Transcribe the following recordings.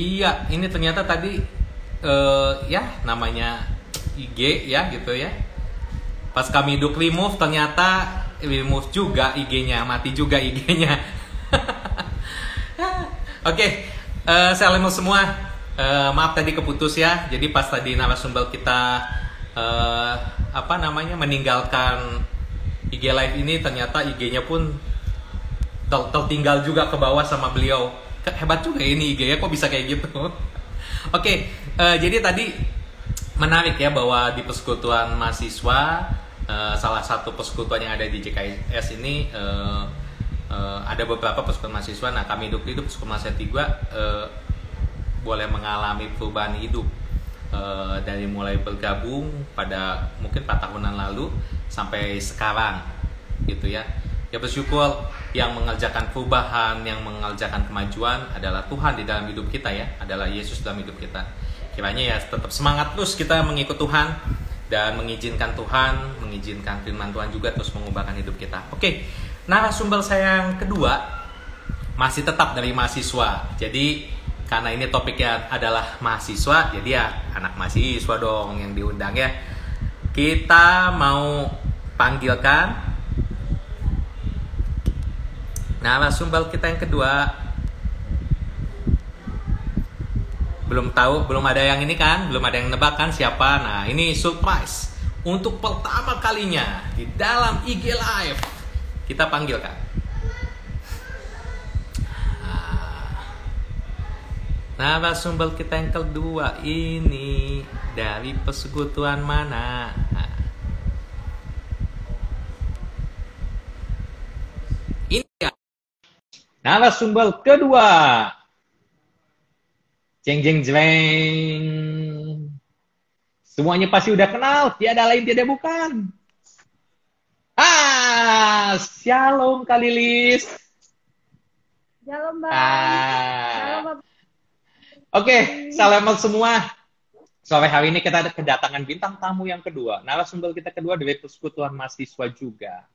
Iya, ini ternyata tadi eh, ya namanya IG ya gitu ya. Pas kami duk remove ternyata remove juga IG-nya, mati juga IG-nya. Oke, eh, saya semua. Eh, maaf tadi keputus ya. Jadi pas tadi narasumber kita eh, apa namanya meninggalkan IG live ini ternyata IG-nya pun ter- tertinggal juga ke bawah sama beliau. Hebat juga ini IG ya kok bisa kayak gitu. Oke, eh, jadi tadi menarik ya bahwa di persekutuan mahasiswa eh, salah satu persekutuan yang ada di JKS ini eh, eh, ada beberapa persekutuan mahasiswa. Nah, kami hidup hidup persekutuan mahasiswa tiga eh, boleh mengalami perubahan hidup Eh, dari mulai bergabung pada mungkin 4 tahunan lalu sampai sekarang gitu ya. Ya bersyukur yang mengerjakan perubahan, yang mengerjakan kemajuan adalah Tuhan di dalam hidup kita ya, adalah Yesus dalam hidup kita. Kiranya ya tetap semangat terus kita mengikut Tuhan dan mengizinkan Tuhan, mengizinkan firman Tuhan juga terus mengubahkan hidup kita. Oke, narasumber saya yang kedua masih tetap dari mahasiswa. Jadi karena ini topiknya adalah mahasiswa, jadi ya anak mahasiswa dong yang diundang ya. Kita mau panggilkan narasumber kita yang kedua. Belum tahu, belum ada yang ini kan, belum ada yang nebak kan siapa. Nah, ini surprise untuk pertama kalinya di dalam IG Live. Kita panggilkan. Narasumber kita yang kedua ini dari persekutuan mana? Ini ya. Narasumber kedua. Jeng jeng jeng. Semuanya pasti udah kenal, tiada lain tiada bukan. Ah, Shalom Kalilis. Shalom, Bang. Ah. Shalom, Bang. Oke, selamat semua. Sore hari ini kita ada kedatangan bintang tamu yang kedua. Narasumber kita kedua dari Persekutuan Mahasiswa juga.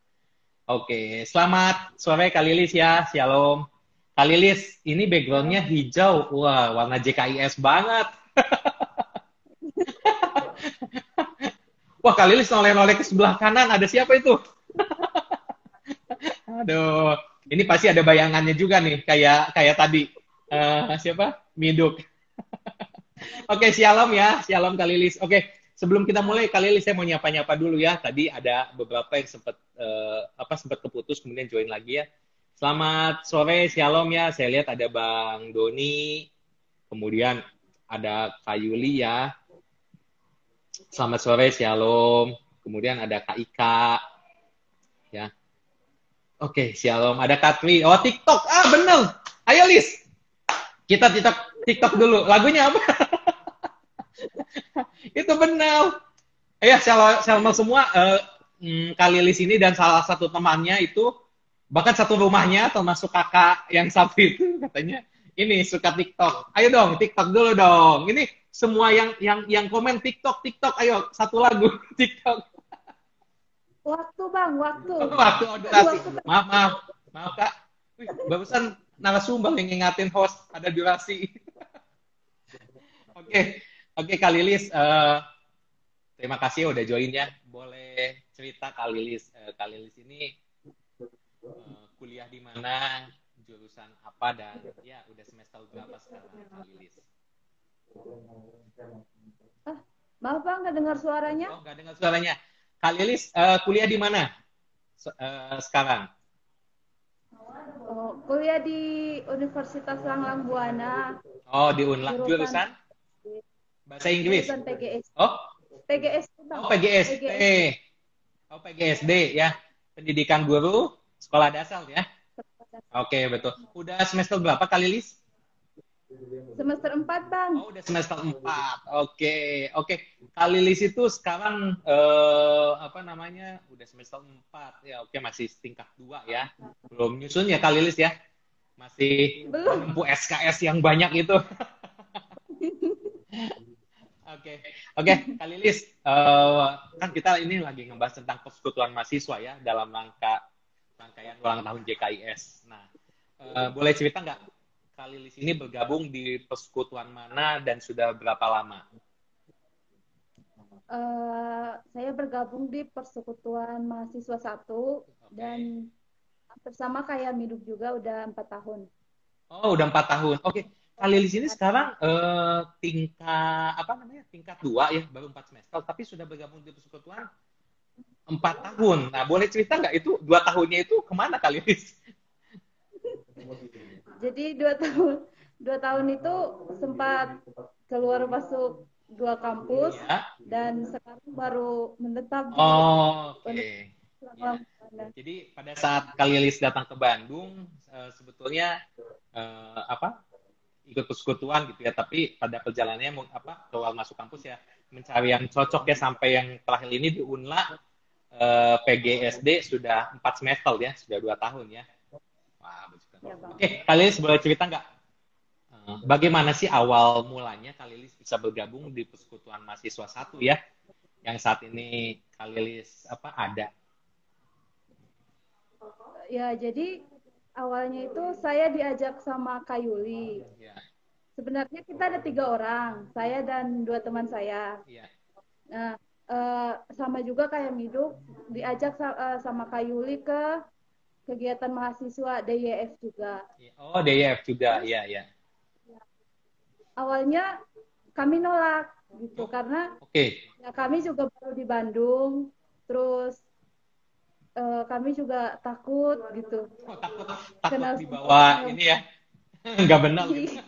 Oke, selamat sore Kak Lilis ya. Shalom. Kak Lilis, ini backgroundnya hijau. Wah, warna JKIS banget. Wah, Kak Lilis noleh-noleh ke sebelah kanan. Ada siapa itu? Aduh, ini pasti ada bayangannya juga nih, kayak kayak tadi. Eh, siapa? Miduk. Oke, shalom ya, shalom Kak Lilis. Oke, sebelum kita mulai Kak Lilis saya mau nyapa-nyapa dulu ya. Tadi ada beberapa yang sempat eh, apa sempat keputus kemudian join lagi ya. Selamat sore, shalom ya. Saya lihat ada Bang Doni, kemudian ada Kak Yuli ya. Selamat sore, shalom. Kemudian ada Kak Ika, ya. Oke, shalom. Ada Katri. Oh, TikTok. Ah, bener. Ayo, Lis. Kita TikTok, TikTok dulu. Lagunya apa? Itu benar. Ya, shalom, shalom semua. Eh, hmm, Kak Lilis ini dan salah satu temannya itu, bahkan satu rumahnya, termasuk kakak yang satu itu, katanya, ini suka TikTok. Ayo dong, TikTok dulu dong. Ini semua yang yang yang komen TikTok, TikTok, ayo satu lagu TikTok. Waktu, Bang, waktu. Waktu durasi. Maaf, maaf. Maaf, Kak. Wih, barusan narasumber yang ngingatin host ada durasi. Oke, oke Kak Lilis. eh, terima kasih udah join ya. Boleh cerita Kak Lilis. Eh, Kak Lilis ini eh, kuliah di mana, jurusan apa, dan ya udah semester berapa sekarang Kak Lilis? Maaf, Bang, nggak dengar suaranya. Oh, nggak dengar suaranya. Kak Lilis, eh, kuliah di mana eh, sekarang? Oh, kuliah di Universitas Langlang Buana. Oh, di Unla. Jurusan? Bahasa Inggris? PGS. Oh, PGS, Bang. Oh, PGSD. PGS. Oh, PGSD ya. Pendidikan guru sekolah dasar ya. Oke, betul. Udah semester berapa kali Lis? Semester 4, Bang. Oh, udah semester 4. Oke, oke. Kali Lis itu sekarang eh, apa namanya? Udah semester 4. Ya, oke masih tingkat 2 ya. Belum nyusun ya Kali Lis ya. Masih Belum. menempuh SKS yang banyak itu. Oke, oke, Kak Lilis, eh, kan kita ini lagi ngebahas tentang persekutuan mahasiswa ya dalam rangka rangkaian ulang tahun JKIS. Nah, eh, boleh cerita nggak Kak Lilis ini bergabung di persekutuan mana dan sudah berapa lama? Uh, saya bergabung di Persekutuan Mahasiswa Satu okay. dan bersama kayak Miduk juga udah empat tahun. Oh, udah empat tahun. Oke, okay. Kak Lilis ini sekarang uh, tingkat apa namanya tingkat dua ya, baru empat semester, tapi sudah bergabung di Persekutuan empat tahun. Nah, boleh cerita nggak itu dua tahunnya itu ke mana Kak Lilis? Jadi dua tahun dua tahun itu sempat keluar masuk dua kampus ya. dan sekarang baru menetap di Oh, oke. Okay. Ya. Jadi pada saat Kalilis datang ke Bandung uh, sebetulnya uh, apa? Ikut persekutuan gitu ya, tapi pada perjalanannya apa keluar masuk kampus ya. Mencari yang cocok ya sampai yang terakhir ini di Unla eh, PGSD sudah empat semester ya, sudah dua tahun ya. Wah, ya, Oke, okay, Kalilis boleh cerita nggak? Bagaimana sih awal mulanya Kalilis bisa bergabung di Persekutuan Mahasiswa Satu ya, yang saat ini Kalilis apa ada? Ya, jadi awalnya itu saya diajak sama Kayuli. Ya. Sebenarnya kita ada tiga orang, saya dan dua teman saya. Ya. Nah, uh, sama juga kayak Miduk diajak uh, sama Kayuli ke kegiatan mahasiswa DYF juga. Oh, DYF juga, ya, ya awalnya kami nolak gitu karena okay. ya kami juga baru di Bandung terus uh, kami juga takut gitu. Oh, takut takut kena dibawa ini ya. Nggak benar gitu.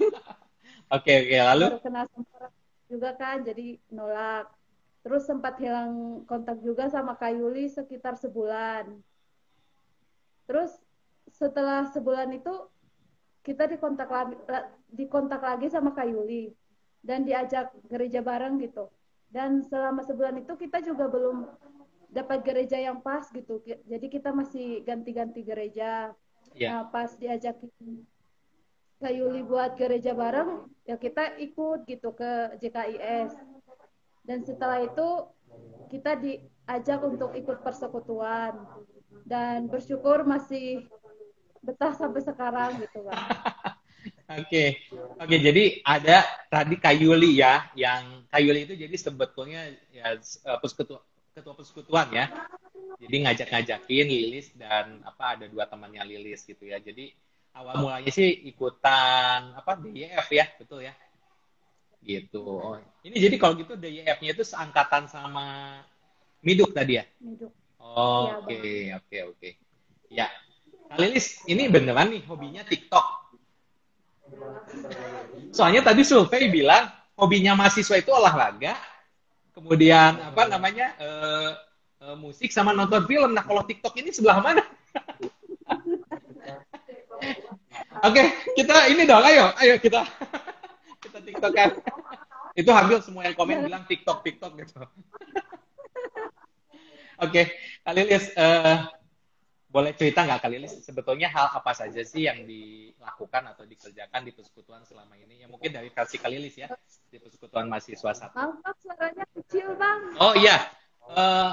oke oke lalu? Kena juga kan jadi nolak. Terus sempat hilang kontak juga sama Kayuli sekitar sebulan. Terus setelah sebulan itu kita dikontak lagi dikontak lagi sama Kayuli dan diajak gereja bareng gitu. Dan selama sebulan itu kita juga belum dapat gereja yang pas gitu jadi kita masih ganti-ganti gereja yeah. nah pas diajak Kayuli buat gereja bareng ya kita ikut gitu ke JKIS dan setelah itu kita diajak untuk ikut persekutuan dan bersyukur masih betah sampai sekarang gitu kan. Oke, oke. Okay, jadi ada tadi Kayuli ya, yang Kayuli itu jadi sebetulnya ya eh, persekutuan, ketua persekutuan ya. Jadi ngajak-ngajakin Lilis dan apa ada dua temannya Lilis gitu ya. Jadi awal mulanya sih ikutan apa DYF ya, betul ya? Gitu. Oh, ini jadi kalau gitu DYF-nya itu seangkatan sama Miduk tadi ya? Miduk. Oke, oke, oke. Ya, Kak Lilis, ini beneran nih hobinya TikTok. Soalnya tadi survei bilang hobinya mahasiswa itu olahraga, kemudian apa namanya uh, uh, musik sama nonton film. Nah kalau TikTok ini sebelah mana? Oke, okay, kita ini dong, ayo, ayo kita kita TikTok kan. Itu hampir semua yang komen bilang TikTok, TikTok gitu. Oke, okay, Kalilis, uh, boleh cerita nggak kali ini sebetulnya hal apa saja sih yang dilakukan atau dikerjakan di persekutuan selama ini? Ya mungkin dari versi Kalilis ya di persekutuan mahasiswa satu. Maaf, suaranya kecil bang. Oh iya, uh,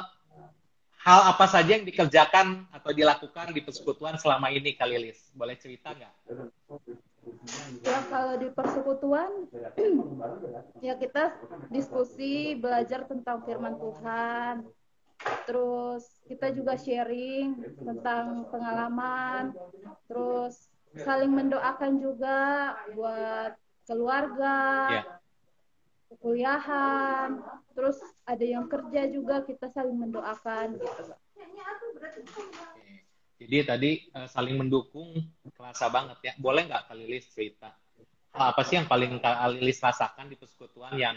hal apa saja yang dikerjakan atau dilakukan di persekutuan selama ini Kalilis? Boleh cerita nggak? Ya kalau di persekutuan ya kita diskusi belajar tentang firman Tuhan terus kita juga sharing tentang pengalaman terus saling mendoakan juga buat keluarga yeah. kuliahan terus ada yang kerja juga kita saling mendoakan gitu. Jadi tadi uh, saling mendukung kerasa banget ya. Boleh nggak kali Lilis cerita apa sih yang paling kali Lilis rasakan di persekutuan yang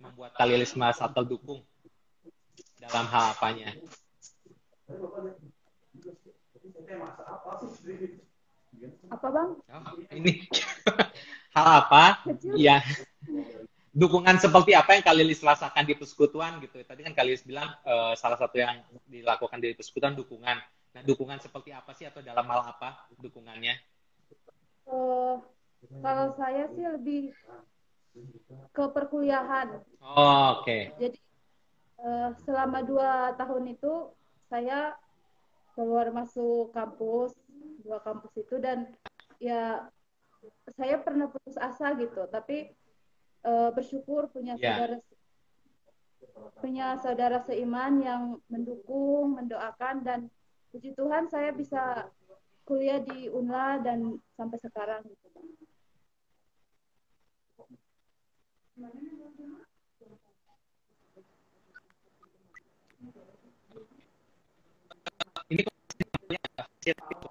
membuat kali Lilis merasa terdukung dalam hal apanya? Apa bang? Oh, ini hal apa? Ya. Dukungan seperti apa yang Kalilis rasakan di persekutuan gitu? Tadi kan Kalilis bilang uh, salah satu yang dilakukan di persekutuan dukungan. Nah, dukungan seperti apa sih atau dalam hal apa dukungannya? Uh, kalau saya sih lebih ke perkuliahan. Oh, oke. Okay. Jadi uh, selama dua tahun itu saya keluar masuk kampus dua kampus itu dan ya saya pernah putus asa gitu tapi uh, bersyukur punya yeah. saudara punya saudara seiman yang mendukung mendoakan dan puji Tuhan saya bisa kuliah di UNLA dan sampai sekarang gitu Please.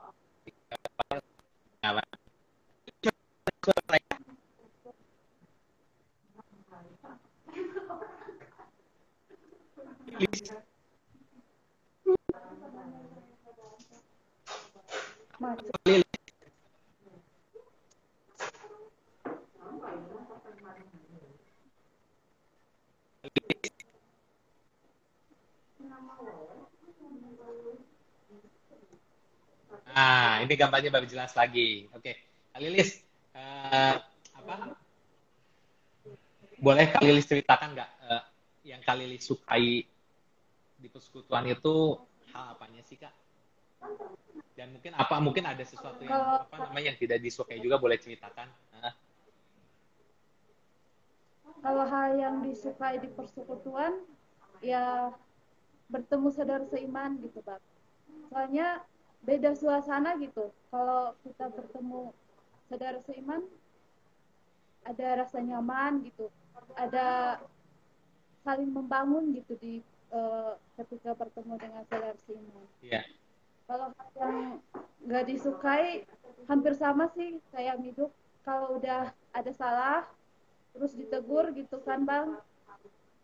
Nah, ini gambarnya baru jelas lagi. Oke, Kak Lilis, uh, apa? Boleh Kak Lilis ceritakan nggak uh, yang Kak Lilis sukai di persekutuan itu hal apanya sih Kak? Dan mungkin apa? Mungkin ada sesuatu yang apa namanya yang tidak disukai juga boleh ceritakan. Uh. Kalau hal yang disukai di persekutuan, ya bertemu saudara seiman gitu, Pak. Soalnya beda suasana gitu. Kalau kita bertemu saudara seiman ada rasa nyaman gitu. Ada saling membangun gitu di uh, ketika bertemu dengan saudara seiman. Yeah. kalau yang nggak disukai hampir sama sih kayak hidup kalau udah ada salah terus ditegur gitu kan bang?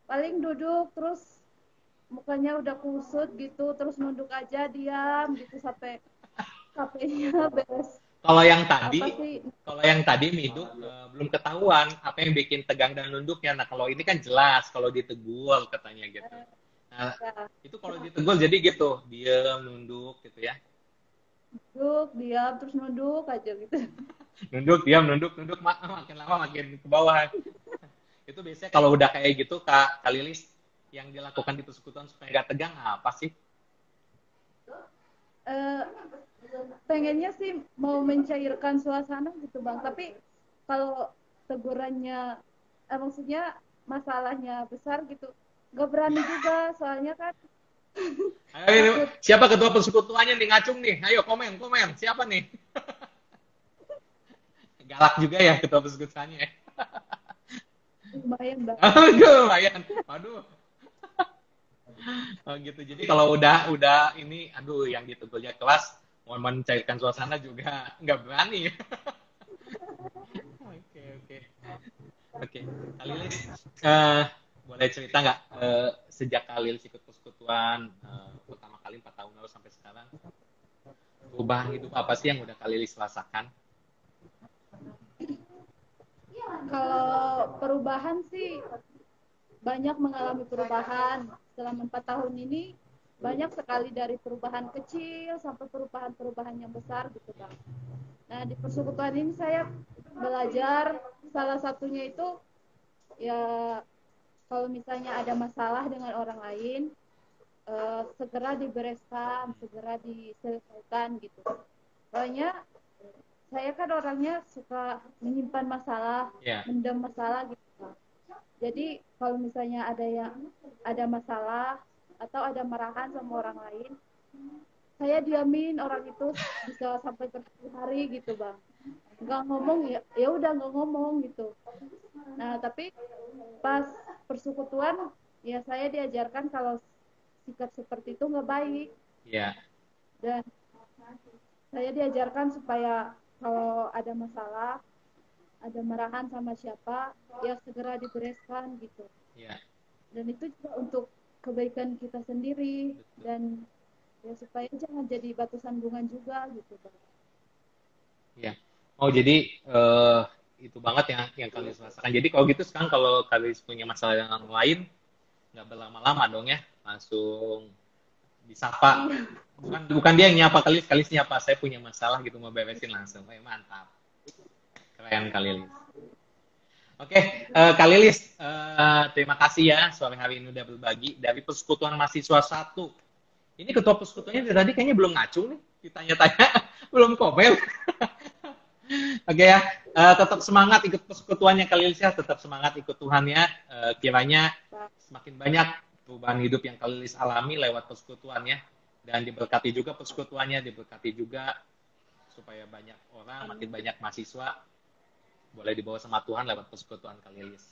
Paling duduk terus mukanya udah kusut gitu terus nunduk aja diam gitu sampai HP-nya beres. Kalau yang tadi kalau yang tadi Miduk uh, belum ketahuan apa yang bikin tegang dan nunduknya. Nah kalau ini kan jelas kalau ditegur katanya gitu. Nah ya. itu kalau ditegur jadi gitu diam nunduk gitu ya. Nunduk diam terus nunduk aja gitu. Nunduk diam nunduk nunduk mak makin lama makin ke bawah. Itu biasanya kalau udah kayak gitu kak Kalilis yang dilakukan di persekutuan supaya nggak tegang apa sih? Uh, pengennya sih mau mencairkan suasana gitu bang, tapi kalau tegurannya, eh, maksudnya masalahnya besar gitu, nggak berani juga soalnya kan. Ayo, ini, siapa ketua persekutuannya nih ngacung nih? Ayo komen komen siapa nih? Galak juga ya ketua persekutuannya. lumayan bang. lumayan. Waduh oh gitu. Jadi kalau udah udah ini aduh yang ditunggunya kelas mau mencairkan suasana juga nggak berani. Oke oke. Oke Kalilis uh, boleh cerita nggak uh, sejak Kalilis ikut persekutuan uh, pertama kali empat tahun lalu sampai sekarang perubahan hidup apa sih yang udah Kalilis rasakan? Kalau perubahan sih banyak mengalami perubahan selama empat tahun ini banyak sekali dari perubahan kecil sampai perubahan-perubahan yang besar gitu bang. Nah di persekutuan ini saya belajar salah satunya itu ya kalau misalnya ada masalah dengan orang lain eh, segera dibereskan, segera diselesaikan gitu. Soalnya saya kan orangnya suka menyimpan masalah, yeah. mendem masalah gitu. Jadi kalau misalnya ada yang ada masalah atau ada marahan sama orang lain, saya diamin orang itu bisa sampai berhari gitu bang. Nggak ngomong ya, ya udah nggak ngomong gitu. Nah tapi pas persekutuan ya saya diajarkan kalau sikap seperti itu nggak baik. Iya. Yeah. Dan saya diajarkan supaya kalau ada masalah ada marahan sama siapa ya segera dibereskan gitu. Ya. dan itu juga untuk kebaikan kita sendiri Betul. dan ya supaya jangan jadi batu sandungan juga gitu pak. Ya oh jadi uh, itu banget yang yang kalian rasakan. Jadi kalau gitu sekarang kalau kalian punya masalah yang lain nggak berlama-lama dong ya. Langsung disapa. Iya. bukan bukan dia yang nyapa kali sekali nyapa saya punya masalah gitu mau beresin langsung. Oh, mantap Keren Kalilis. Oke, okay, uh, eh, Kalilis, uh, terima kasih ya sore hari ini udah berbagi dari persekutuan mahasiswa satu. Ini ketua persekutuannya tadi kayaknya belum ngacung nih, ditanya-tanya, belum komen. Oke ya, uh, tetap semangat ikut persekutuannya kali ya, tetap semangat ikut Tuhan ya. Uh, kiranya semakin banyak perubahan hidup yang Kalilis alami lewat persekutuannya dan diberkati juga persekutuannya, diberkati juga supaya banyak orang, makin banyak mahasiswa boleh dibawa sama Tuhan lewat persekutuan Kalilis.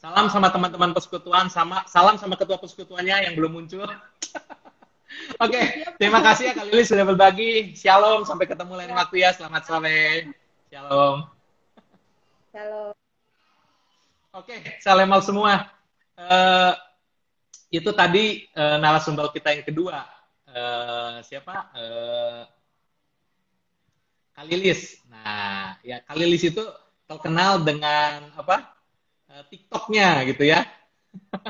Salam sama teman-teman persekutuan, sama salam sama ketua persekutuannya yang belum muncul. Oke, okay, terima kasih ya Kak Lilis sudah berbagi. Shalom, sampai ketemu lain waktu ya. Selamat sore. Shalom. Shalom. Oke, okay, salam semua. Uh, itu tadi uh, narasumber kita yang kedua. Uh, siapa? Uh, Kalilis. Nah, ya Kalilis itu terkenal dengan apa? Uh, TikToknya gitu ya.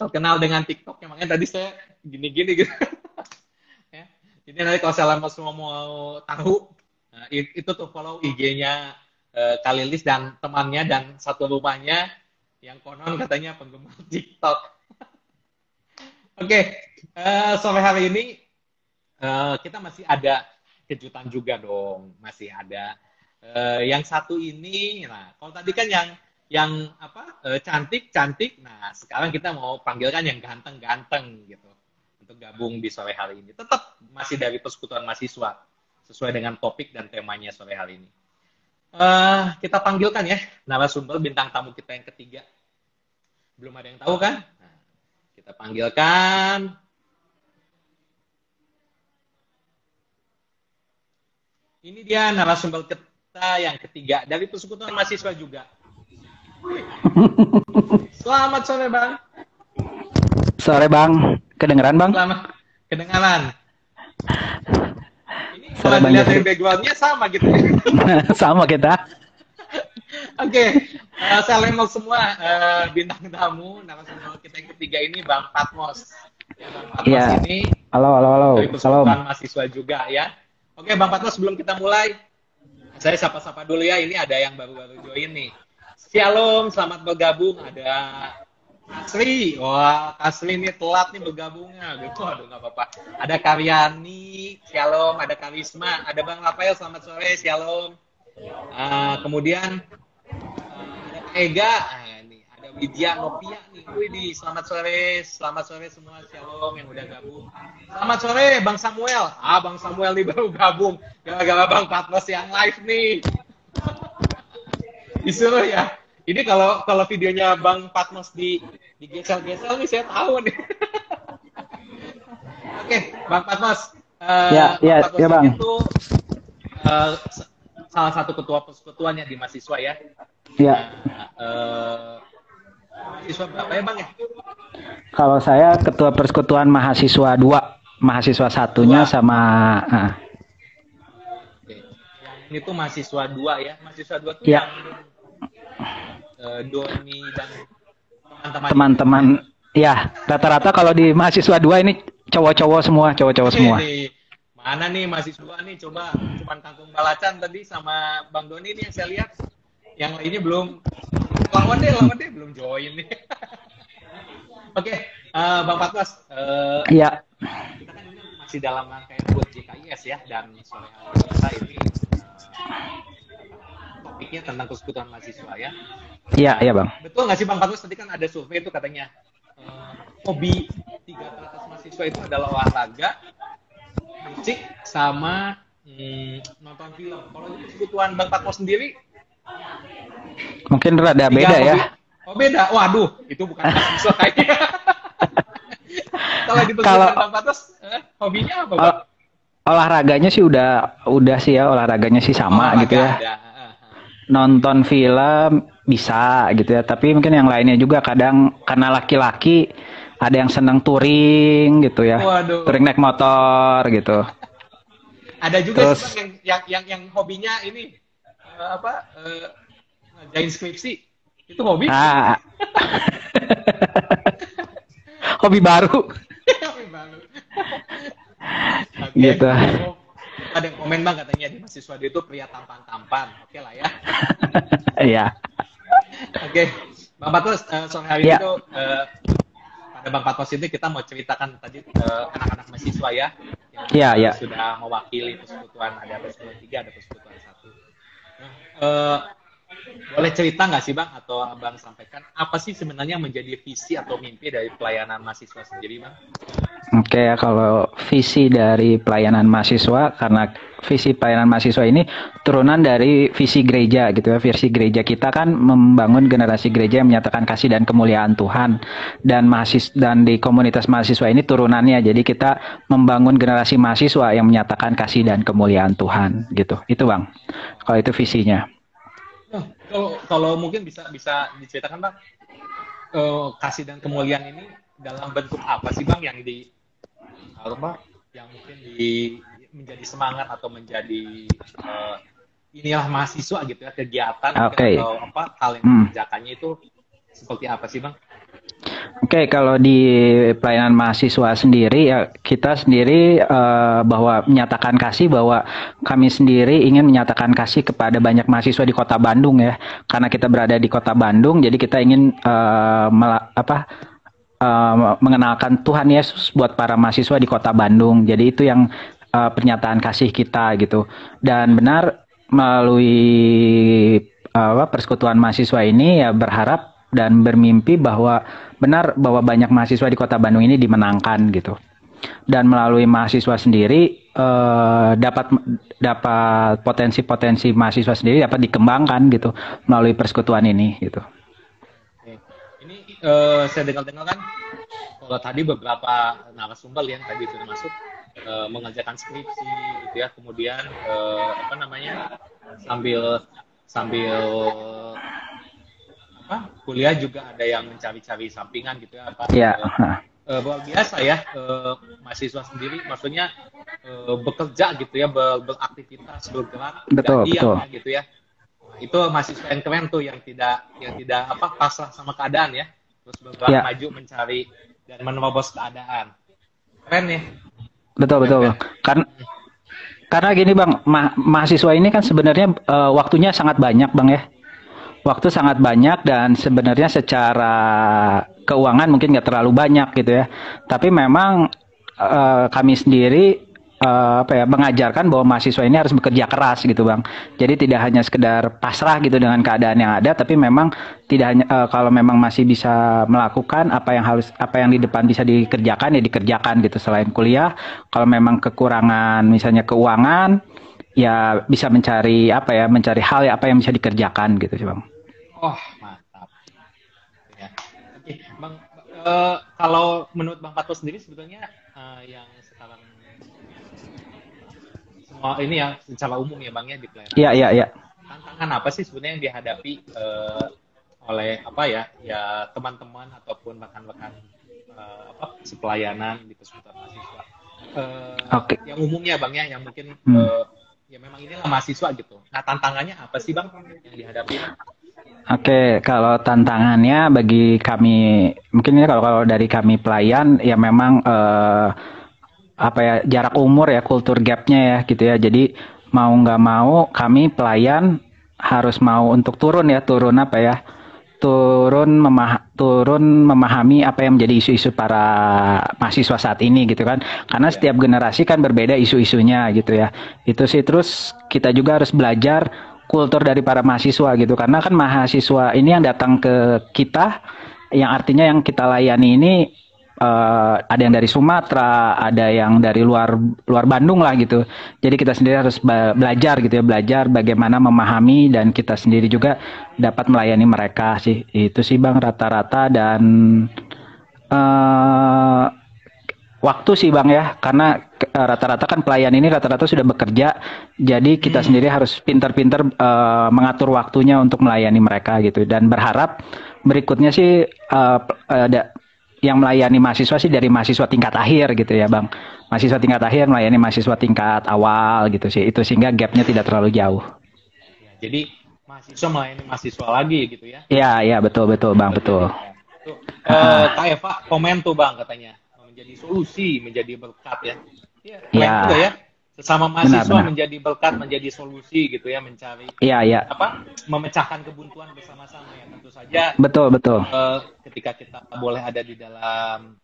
terkenal dengan TikToknya. Makanya tadi saya gini-gini gitu. ya. Jadi nanti kalau saya semua mau tahu, nah, itu tuh follow IG-nya uh, Kalilis dan temannya dan satu rumahnya yang konon katanya penggemar TikTok. Oke, okay, uh, sore hari ini kita masih ada kejutan juga dong, masih ada. Uh, yang satu ini, nah kalau tadi kan yang yang apa uh, cantik cantik, nah sekarang kita mau panggilkan yang ganteng ganteng gitu untuk gabung di sore hari ini. Tetap masih dari persekutuan mahasiswa sesuai dengan topik dan temanya sore hari ini. Uh, kita panggilkan ya narasumber bintang tamu kita yang ketiga. Belum ada yang tahu kan? Nah, kita panggilkan Ini dia narasumber kita yang ketiga dari persekutuan mahasiswa juga. Selamat sore bang. Sore bang, kedengeran bang? Selamat, kedengeran. Ini kalau dilihat dari backgroundnya sama gitu. sama kita. Oke, okay. uh, eh, saya lemel semua uh, bintang tamu narasumber kita yang ketiga ini Bang Patmos. Ya, Bang Patmos ya. ini halo, halo, halo. dari persekutuan mahasiswa juga ya. Oke, Bang Patmos sebelum kita mulai, saya sapa-sapa dulu ya. Ini ada yang baru-baru join nih. Shalom, selamat bergabung. Ada Asri, wah Asri ini telat nih bergabungnya. Gitu, aduh nggak apa-apa. Ada Karyani, shalom. Ada Karisma, ada Bang Rafael, selamat sore, shalom. Uh, kemudian uh, ada Ega, Widya Novia nih. Widih, selamat sore, selamat sore semua Shalom yang udah gabung. Selamat sore Bang Samuel. Ah, Bang Samuel nih baru gabung. Gara-gara Bang Patmos yang live nih. Disuruh ya. Ini kalau kalau videonya Bang Patmos di digesel-gesel nih saya tahu nih. Oke, Bang Patmos. Uh, ya, ya, Patmos ya Bang. Itu uh, salah satu ketua persekutuannya di mahasiswa ya. Ya. Uh, mahasiswa berapa ya bang ya? Kalau saya ketua persekutuan mahasiswa dua, mahasiswa satunya dua. sama. Uh. Ini mahasiswa dua ya, mahasiswa dua tuh ya. yang uh, Doni dan teman-teman. Teman-teman, ya rata-rata kalau di mahasiswa dua ini cowok-cowok semua, cowok-cowok semua. Mana nih mahasiswa nih coba cuman kangkung balacan tadi sama Bang Doni nih yang saya lihat yang lainnya belum. Lawan deh lawan deh. Belum join nih. Oke okay, uh, eh, bang Patwas uh, ya kita kan ini masih dalam rangkaian buat JKIS ya dan sore hari kita ini uh, topiknya tentang persekutuan mahasiswa ya. Iya iya bang. Betul nggak sih bang Patwas tadi kan ada survei itu katanya uh, hobi tiga teratas mahasiswa itu adalah olahraga musik sama hmm, nonton film. Kalau di persekutuan bang Patwas sendiri Mungkin rada beda ya. Oh beda. Waduh, itu bukan mahasiswa kayaknya. Kalau di Kalau batas, eh, hobinya apa, Bang? Olahraganya sih udah udah sih ya olahraganya sih sama oh, gitu ya. Ada. Nonton film bisa gitu ya, tapi mungkin yang lainnya juga kadang karena laki-laki ada yang senang touring gitu ya. Waduh. Touring naik motor gitu. Ada juga Terus, sih yang, yang yang yang hobinya ini apa uh, ngerjain skripsi itu hobi ah. hobi baru hobi baru okay. gitu ada yang komen bang katanya di mahasiswa dia itu pria tampan-tampan oke okay lah ya iya oke okay. bang Patos uh, sore hari yeah. itu uh, pada bang Patos ini kita mau ceritakan tadi uh, anak-anak mahasiswa ya yang yeah, yeah. sudah mewakili persekutuan ada persekutuan tiga ada persekutuan satu uh, boleh cerita nggak sih bang atau abang sampaikan apa sih sebenarnya menjadi visi atau mimpi dari pelayanan mahasiswa sendiri bang? Oke ya kalau visi dari pelayanan mahasiswa karena visi pelayanan mahasiswa ini turunan dari visi gereja gitu ya. Visi gereja kita kan membangun generasi gereja yang menyatakan kasih dan kemuliaan Tuhan dan mahasiswa dan di komunitas mahasiswa ini turunannya. Jadi kita membangun generasi mahasiswa yang menyatakan kasih dan kemuliaan Tuhan gitu. Itu Bang. Kalau itu visinya. Nah, kalau kalau mungkin bisa bisa diceritakan Bang uh, kasih dan kemuliaan ini dalam bentuk apa sih Bang yang di apa yang mungkin di menjadi semangat atau menjadi uh, inilah mahasiswa gitu ya kegiatan okay. atau apa hal yang hmm. dikerjakannya itu seperti apa sih bang? Oke, okay, kalau di pelayanan mahasiswa sendiri ya kita sendiri uh, bahwa menyatakan kasih bahwa kami sendiri ingin menyatakan kasih kepada banyak mahasiswa di Kota Bandung ya. Karena kita berada di Kota Bandung, jadi kita ingin uh, apa uh, mengenalkan Tuhan Yesus buat para mahasiswa di Kota Bandung. Jadi itu yang uh, pernyataan kasih kita gitu. Dan benar melalui uh, persekutuan mahasiswa ini ya berharap dan bermimpi bahwa benar bahwa banyak mahasiswa di Kota Bandung ini dimenangkan gitu. Dan melalui mahasiswa sendiri uh, dapat dapat potensi-potensi mahasiswa sendiri dapat dikembangkan gitu melalui persekutuan ini gitu. Ini uh, saya dengar-dengar kan kalau tadi beberapa narasumber yang tadi sudah masuk uh, mengerjakan skripsi gitu ya kemudian uh, apa namanya sambil sambil apa kuliah juga ada yang mencari-cari sampingan gitu ya apa ya. uh, luar biasa ya uh, mahasiswa sendiri maksudnya uh, bekerja gitu ya ber, beraktivitas bergerak betul betul ya, gitu ya itu mahasiswa yang keren tuh yang tidak yang tidak apa pasrah sama keadaan ya terus bergerak ya. maju mencari dan menerobos keadaan keren ya Betul betul bang. Karena karena gini bang, ma mahasiswa ini kan sebenarnya uh, waktunya sangat banyak bang ya. Waktu sangat banyak dan sebenarnya secara keuangan mungkin nggak terlalu banyak gitu ya. Tapi memang uh, kami sendiri uh, apa ya mengajarkan bahwa mahasiswa ini harus bekerja keras gitu bang. Jadi tidak hanya sekedar pasrah gitu dengan keadaan yang ada, tapi memang tidak hanya uh, kalau memang masih bisa melakukan apa yang harus apa yang di depan bisa dikerjakan ya dikerjakan gitu selain kuliah. Kalau memang kekurangan misalnya keuangan ya bisa mencari apa ya mencari hal ya apa yang bisa dikerjakan gitu sih bang. Oh mantap. Ya. Oke bang, uh, kalau menurut bang Pato sendiri sebetulnya uh, yang semua ini ya secara umum ya bang ya di pelayanan. Iya iya iya. Tantangan apa sih sebenarnya yang dihadapi uh, oleh apa ya ya teman-teman ataupun bahkan-bahkan uh, apa pelayanan di persekutuan mahasiswa. Uh, Oke. Okay. Yang umumnya bang ya yang mungkin hmm. uh, ya memang inilah mahasiswa gitu. Nah tantangannya apa sih bang yang dihadapi? Oke, okay, kalau tantangannya bagi kami, mungkin ini kalau kalau dari kami pelayan ya memang uh, apa ya jarak umur ya kultur gapnya ya gitu ya. Jadi mau nggak mau kami pelayan harus mau untuk turun ya turun apa ya turun memah turun memahami apa yang menjadi isu-isu para mahasiswa saat ini gitu kan. Karena setiap generasi kan berbeda isu-isunya gitu ya. Itu sih terus kita juga harus belajar kultur dari para mahasiswa gitu karena kan mahasiswa ini yang datang ke kita yang artinya yang kita layani ini uh, ada yang dari Sumatera, ada yang dari luar luar Bandung lah gitu. Jadi kita sendiri harus belajar gitu ya, belajar bagaimana memahami dan kita sendiri juga dapat melayani mereka sih. Itu sih Bang rata-rata dan uh, waktu sih Bang ya, karena eh, rata-rata kan pelayan ini rata-rata sudah bekerja, jadi kita hmm. sendiri harus pintar-pintar uh, mengatur waktunya untuk melayani mereka gitu. Dan berharap berikutnya sih uh, ada yang melayani mahasiswa sih dari mahasiswa tingkat akhir gitu ya bang. Mahasiswa tingkat akhir melayani mahasiswa tingkat awal gitu sih. Itu sehingga gapnya tidak terlalu jauh. Jadi mahasiswa melayani mahasiswa lagi gitu ya? Iya iya betul betul bang betul. Tuh, uh, Kak Eva komen tuh bang katanya menjadi solusi menjadi berkat ya. Iya ya. juga ya. Sesama mahasiswa benar, benar. menjadi berkat menjadi solusi gitu ya mencari iya iya. apa memecahkan kebuntuan bersama-sama ya. Tentu saja betul betul. uh, ketika kita boleh ada di dalam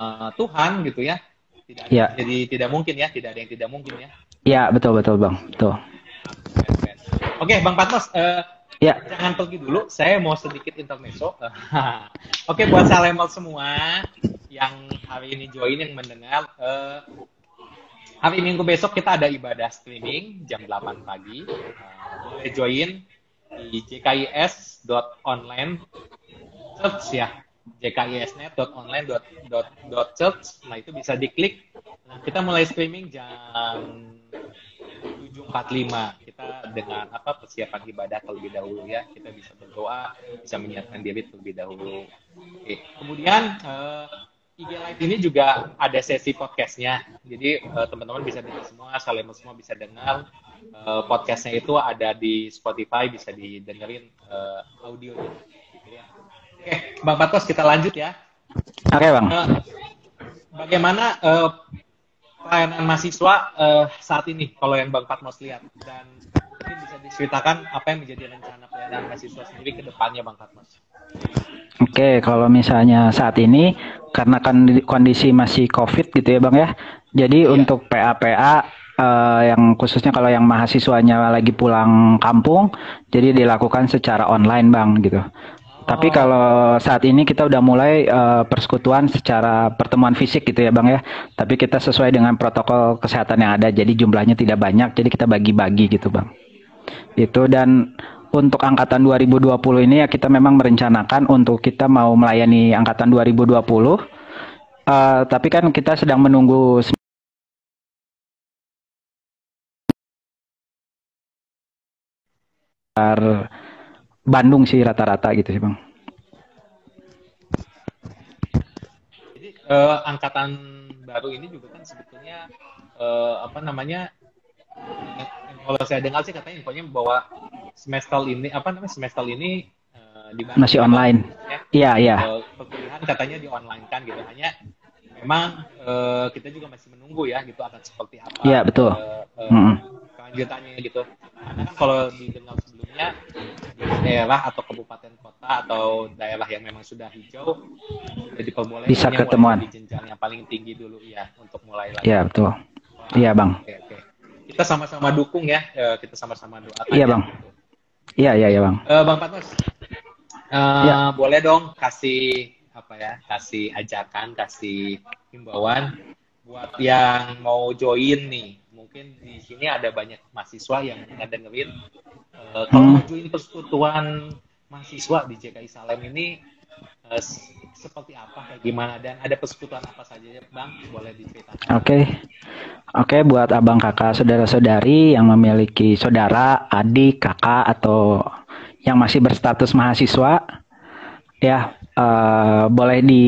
uh, Tuhan gitu ya tidak ada, ya. jadi tidak mungkin ya tidak ada yang tidak mungkin ya. Iya betul betul bang. Betul. Oke, Bang Patmos, uh, ya. jangan pergi dulu. Saya mau sedikit intermezzo. Oke, buat Salemel semua yang hari ini join yang mendengar, uh, hari Minggu besok kita ada ibadah streaming jam 8 pagi. Uh, join di jkis.online search ya jkisnet.online.church nah itu bisa diklik. Nah, kita mulai streaming jam 7.45 kita dengan apa persiapan ibadah terlebih dahulu ya. Kita bisa berdoa bisa menyiapkan diri terlebih dahulu. Oke kemudian uh, IG Live ini juga ada sesi podcastnya. Jadi uh, teman-teman bisa dengar semua saling semua bisa dengar. Uh, podcastnya itu ada di Spotify bisa didengerin audionya. ya oke Bang Patos kita lanjut ya oke Bang uh, bagaimana uh, pelayanan mahasiswa uh, saat ini kalau yang Bang Patmos lihat dan mungkin bisa diceritakan apa yang menjadi rencana pelayanan mahasiswa sendiri ke depannya Bang Patmos. Oke, kalau misalnya saat ini karena kan kondisi masih COVID gitu ya Bang ya. Jadi iya. untuk PA-PA uh, eh, yang khususnya kalau yang mahasiswanya lagi pulang kampung, jadi dilakukan secara online Bang gitu. Tapi oh. kalau saat ini kita udah mulai uh, persekutuan secara pertemuan fisik gitu ya Bang ya. Tapi kita sesuai dengan protokol kesehatan yang ada. Jadi jumlahnya tidak banyak, jadi kita bagi-bagi gitu Bang. Itu dan untuk angkatan 2020 ini ya kita memang merencanakan untuk kita mau melayani angkatan 2020. Uh, eh, tapi kan kita sedang menunggu Bandung sih rata-rata gitu sih bang. Jadi uh, angkatan baru ini juga kan sebetulnya uh, apa namanya kalau saya dengar sih katanya infonya bahwa semester ini apa namanya semester ini uh, di masih online. Iya iya. Uh, perkuliahan katanya di online kan gitu hanya memang uh, kita juga masih menunggu ya gitu akan seperti apa. Iya betul. Uh, uh, mm -hmm. Kelanjutannya gitu. Karena kan kalau didengar sebelumnya daerah atau kabupaten kota atau daerah yang memang sudah hijau sudah diperbolehkan bisa ketemuan di jenjang yang paling tinggi dulu ya untuk mulai lagi. Iya betul. Iya bang. Oke, oke. Kita sama-sama dukung ya, eh, kita sama-sama doakan. Iya ya, bang. Iya iya iya bang. Uh, bang Patmos, uh, ya. boleh dong kasih apa ya, kasih ajakan, kasih himbauan buat yang mau join nih. Mungkin di sini ada banyak mahasiswa yang ngedengerin Uh, kalau hmm. majuin persekutuan mahasiswa di JKI Salem ini uh, seperti apa kayak gimana dan ada persekutuan apa saja ya Bang boleh diceritakan. Oke. Okay. Oke okay, buat abang kakak saudara-saudari yang memiliki saudara, adik, kakak atau yang masih berstatus mahasiswa ya uh, boleh di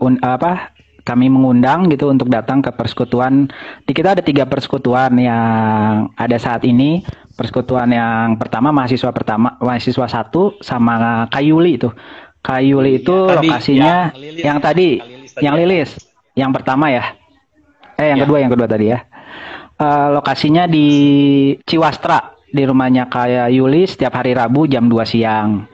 un, apa kami mengundang gitu untuk datang ke persekutuan. Di kita ada tiga persekutuan yang ada saat ini. Persekutuan yang pertama mahasiswa pertama mahasiswa satu sama Kayuli itu. Kayuli itu ya, tadi, lokasinya yang, lilis, yang tadi, lilis yang lilis, yang pertama ya. Eh yang ya. kedua yang kedua tadi ya. Uh, lokasinya di Ciwastra di rumahnya kayak Yuli setiap hari Rabu jam 2 siang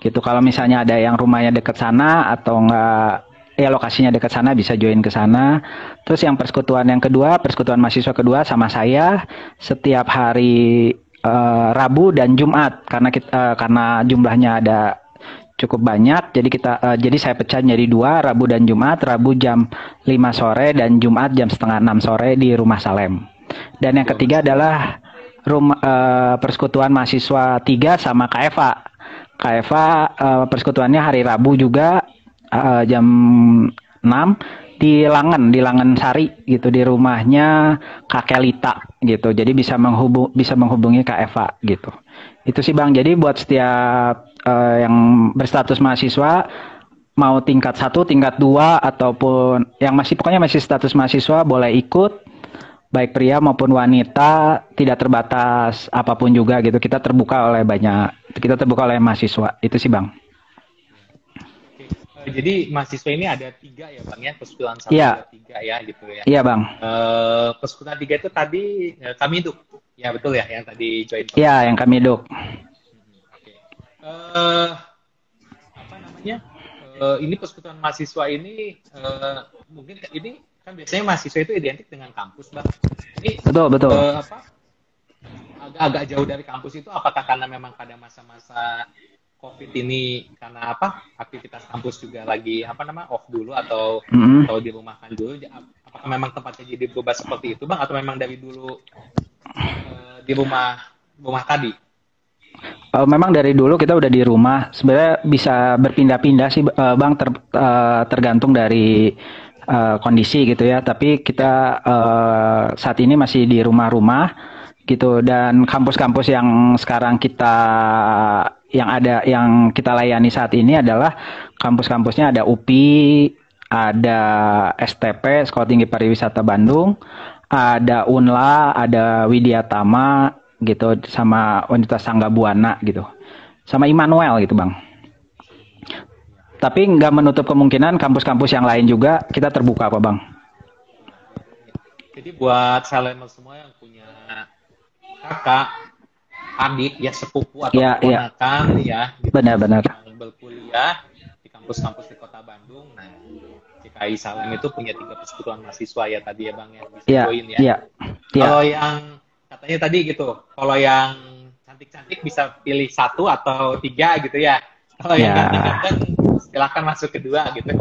gitu kalau misalnya ada yang rumahnya dekat sana atau enggak ya lokasinya dekat sana bisa join ke sana. Terus yang persekutuan yang kedua, persekutuan mahasiswa kedua sama saya setiap hari uh, Rabu dan Jumat. Karena kita uh, karena jumlahnya ada cukup banyak jadi kita uh, jadi saya pecah jadi dua Rabu dan Jumat. Rabu jam 5 sore dan Jumat jam setengah enam sore di rumah Salem. Dan yang ketiga adalah rumah uh, persekutuan mahasiswa tiga sama KFA KFA uh, persekutuannya hari Rabu juga uh, jam 6 di Langen, di Langen Sari gitu di rumahnya Kak Kelita gitu. Jadi bisa menghubung bisa menghubungi Kak Eva gitu. Itu sih Bang. Jadi buat setiap uh, yang berstatus mahasiswa mau tingkat satu, tingkat dua ataupun yang masih pokoknya masih status mahasiswa boleh ikut baik pria maupun wanita tidak terbatas apa pun juga gitu kita terbuka oleh banyak kita terbuka oleh mahasiswa itu sih bang jadi mahasiswa ini ada tiga ya bang ya? Persekutuan satu ya. ada tiga ya gitu ya. Iya bang. Uh, persekutuan tiga itu tadi uh, kami duk. Ya betul ya yang tadi join. Iya yang kami duk. Okay. uh, apa namanya? Uh, ini persekutuan mahasiswa ini uh, mungkin ini kan biasanya mahasiswa itu identik dengan kampus bang. Ini betul betul. uh, apa? Agak agak jauh dari kampus itu apakah karena memang pada masa-masa COVID ini karena apa aktivitas kampus juga lagi apa nama off dulu atau mm-hmm. atau dirumahkan dulu apakah memang tempatnya jadi berubah seperti itu bang atau memang dari dulu uh, di rumah rumah tadi Uh, memang dari dulu kita udah di rumah. Sebenarnya bisa berpindah-pindah sih, uh, bang, ter, uh, tergantung dari uh, kondisi gitu ya. Tapi kita uh, saat ini masih di rumah-rumah gitu. Dan kampus-kampus yang sekarang kita yang ada yang kita layani saat ini adalah kampus-kampusnya ada UPI, ada STP Sekolah Tinggi Pariwisata Bandung, ada UNLA, ada Widyatama gitu sama Universitas Sangga Buana gitu. Sama Immanuel gitu, Bang. Tapi nggak menutup kemungkinan kampus-kampus yang lain juga kita terbuka apa, Bang? Jadi buat kalian semua yang punya kakak adik ya sepupu atau ya, keponakan ya, ya gitu, benar-benar yang berkuliah di kampus-kampus di kota Bandung. Nah, CKI Salam itu punya tiga persekutuan mahasiswa ya tadi ya bang ya bisa ya, join ya. ya. ya. Kalau yang katanya tadi gitu, kalau yang cantik-cantik bisa pilih satu atau tiga gitu ya. Kalau ya. yang ganteng-ganteng silahkan masuk kedua gitu.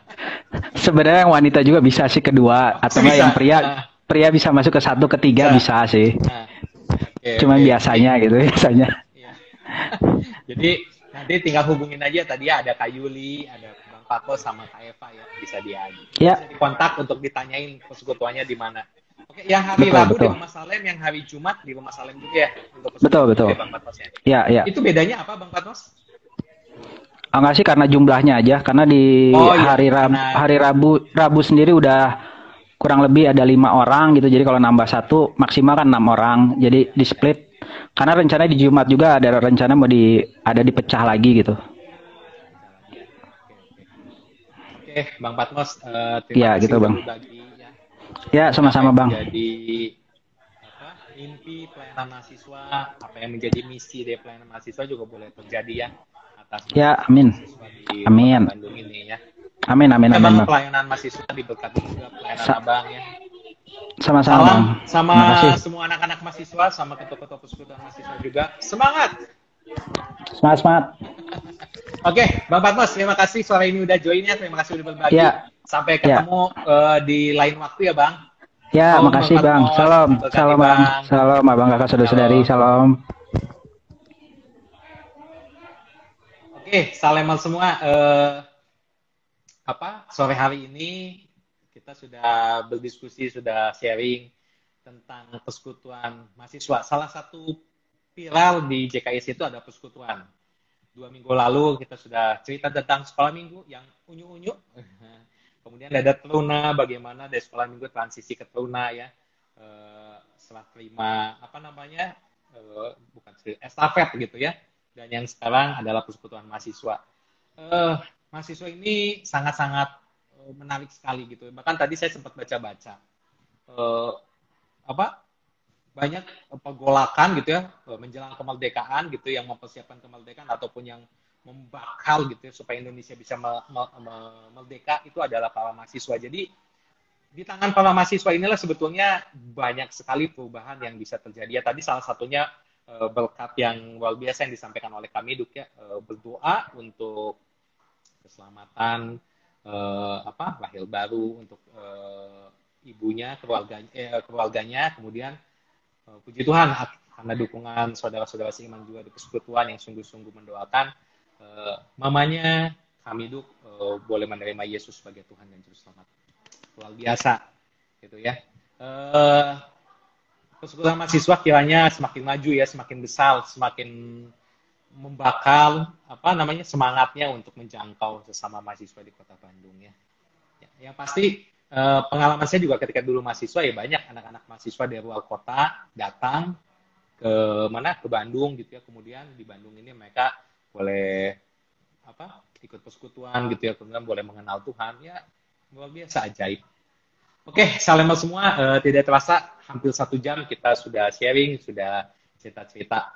Sebenarnya yang wanita juga bisa sih kedua atau enggak yang pria nah. pria bisa masuk ke satu ketiga bisa, bisa sih. Nah okay, Cuman okay, biasanya gitu biasanya. Iya. Jadi nanti tinggal hubungin aja tadi ya ada Kak Yuli, ada Bang Pato sama Kak Eva ya bisa dia ya. bisa dikontak untuk ditanyain persekutuannya di mana. Oke, yang hari betul, Rabu betul. di Rumah Salem, yang hari Jumat di Rumah Salem juga ya untuk betul betul. Bang Patos ya. Ya, ya. Itu bedanya apa Bang Patos? Enggak sih karena jumlahnya aja karena di oh, iya, hari Rabu karena... hari Rabu Rabu sendiri udah kurang lebih ada lima orang gitu. Jadi kalau nambah satu maksimal kan enam orang. Jadi di split. Karena rencana di Jumat juga ada rencana mau di ada dipecah lagi gitu. Oke Bang Patmos uh, ya gitu Bang. bagi, ya. Sama-sama Bang. jadi apa mimpi pelayanan mahasiswa apa yang menjadi misi dari pelayanan mahasiswa juga boleh terjadi ya atas ya amin. amin. Bandung ini ya Amin, amin, amin. Memang pelayanan mahasiswa diberkati juga pelayanan Sa abang ya. Sama-sama. Salam sama semua anak-anak mahasiswa, sama ketua-ketua persekutuan mahasiswa juga. Semangat! Semangat, semangat. Oke, Bang Patmos, terima kasih sore ini udah join ya. Terima kasih udah berbagi. Ya. Sampai ya. ketemu ya. Uh, di lain waktu ya, Bang. Ya, salam, makasih Bang. Salam, salam Bang. Salam Abang Kakak Saudara-saudari. Salam. Oke, salam semua. Uh, apa sore hari ini kita sudah berdiskusi, sudah sharing tentang persekutuan mahasiswa. Salah satu pilar di JKS itu ada persekutuan. Dua minggu lalu kita sudah cerita tentang sekolah minggu yang unyu-unyu. Kemudian ada teruna, bagaimana dari sekolah minggu transisi ke teruna ya. Eh, setelah terima apa namanya eh, bukan estafet gitu ya. Dan yang sekarang adalah persekutuan mahasiswa. Eh, mahasiswa ini sangat-sangat uh, menarik sekali gitu. Bahkan tadi saya sempat baca-baca uh, apa banyak pergolakan gitu ya uh, menjelang kemerdekaan gitu yang mempersiapkan kemerdekaan ataupun yang membakal gitu ya, supaya Indonesia bisa me me me merdeka itu adalah para mahasiswa. Jadi di tangan para mahasiswa inilah sebetulnya banyak sekali perubahan yang bisa terjadi. Ya tadi salah satunya berkat yang luar biasa yang disampaikan oleh kami Duk ya berdoa untuk keselamatan uh, apa lahir baru untuk uh, ibunya keluarganya eh, keluarganya kemudian uh, puji Tuhan karena dukungan saudara-saudara seiman juga di persekutuan yang sungguh-sungguh mendoakan uh, mamanya kami duk uh, boleh menerima Yesus sebagai Tuhan dan Juru Selamat. Luar biasa gitu ya. Uh, persekutuan mahasiswa kiranya semakin maju ya semakin besar semakin membakal apa namanya semangatnya untuk menjangkau sesama mahasiswa di kota Bandung ya. ya yang pasti eh, pengalaman saya juga ketika dulu mahasiswa ya banyak anak-anak mahasiswa dari luar kota datang ke mana ke Bandung gitu ya kemudian di Bandung ini mereka boleh apa ikut persekutuan gitu ya kemudian boleh mengenal Tuhan ya luar biasa ajaib. Oke, salam semua. Uh, tidak terasa hampir satu jam kita sudah sharing, sudah cerita-cerita.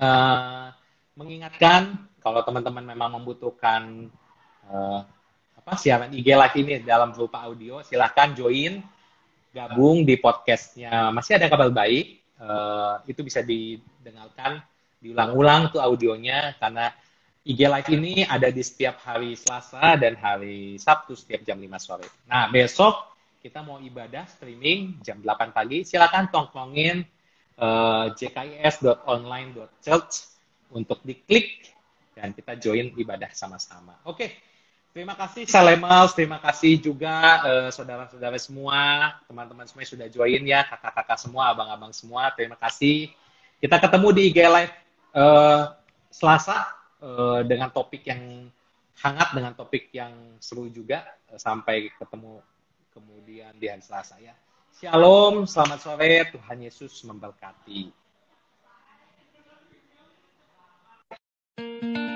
Uh, mengingatkan kalau teman-teman memang membutuhkan uh, apa siaran IG Live ini dalam berupa audio, silahkan join gabung di podcastnya. Masih ada kabar baik. uh, itu bisa didengarkan diulang-ulang tuh audionya karena IG Live ini ada di setiap hari Selasa dan hari Sabtu setiap jam 5 sore. Nah, besok kita mau ibadah streaming jam 8 pagi. Silakan tongkrongin uh, jkis.online.church untuk diklik dan kita join ibadah sama-sama. Oke. Okay. Terima kasih Salemals, terima kasih juga saudara saudara-saudara semua, teman-teman semua yang sudah join ya, kakak-kakak semua, abang-abang semua, terima kasih. Kita ketemu di IG Live uh, Selasa uh, dengan topik yang hangat, dengan topik yang seru juga. Uh, sampai ketemu kemudian di hari Selasa ya. Shalom, selamat sore, Tuhan Yesus memberkati. thank you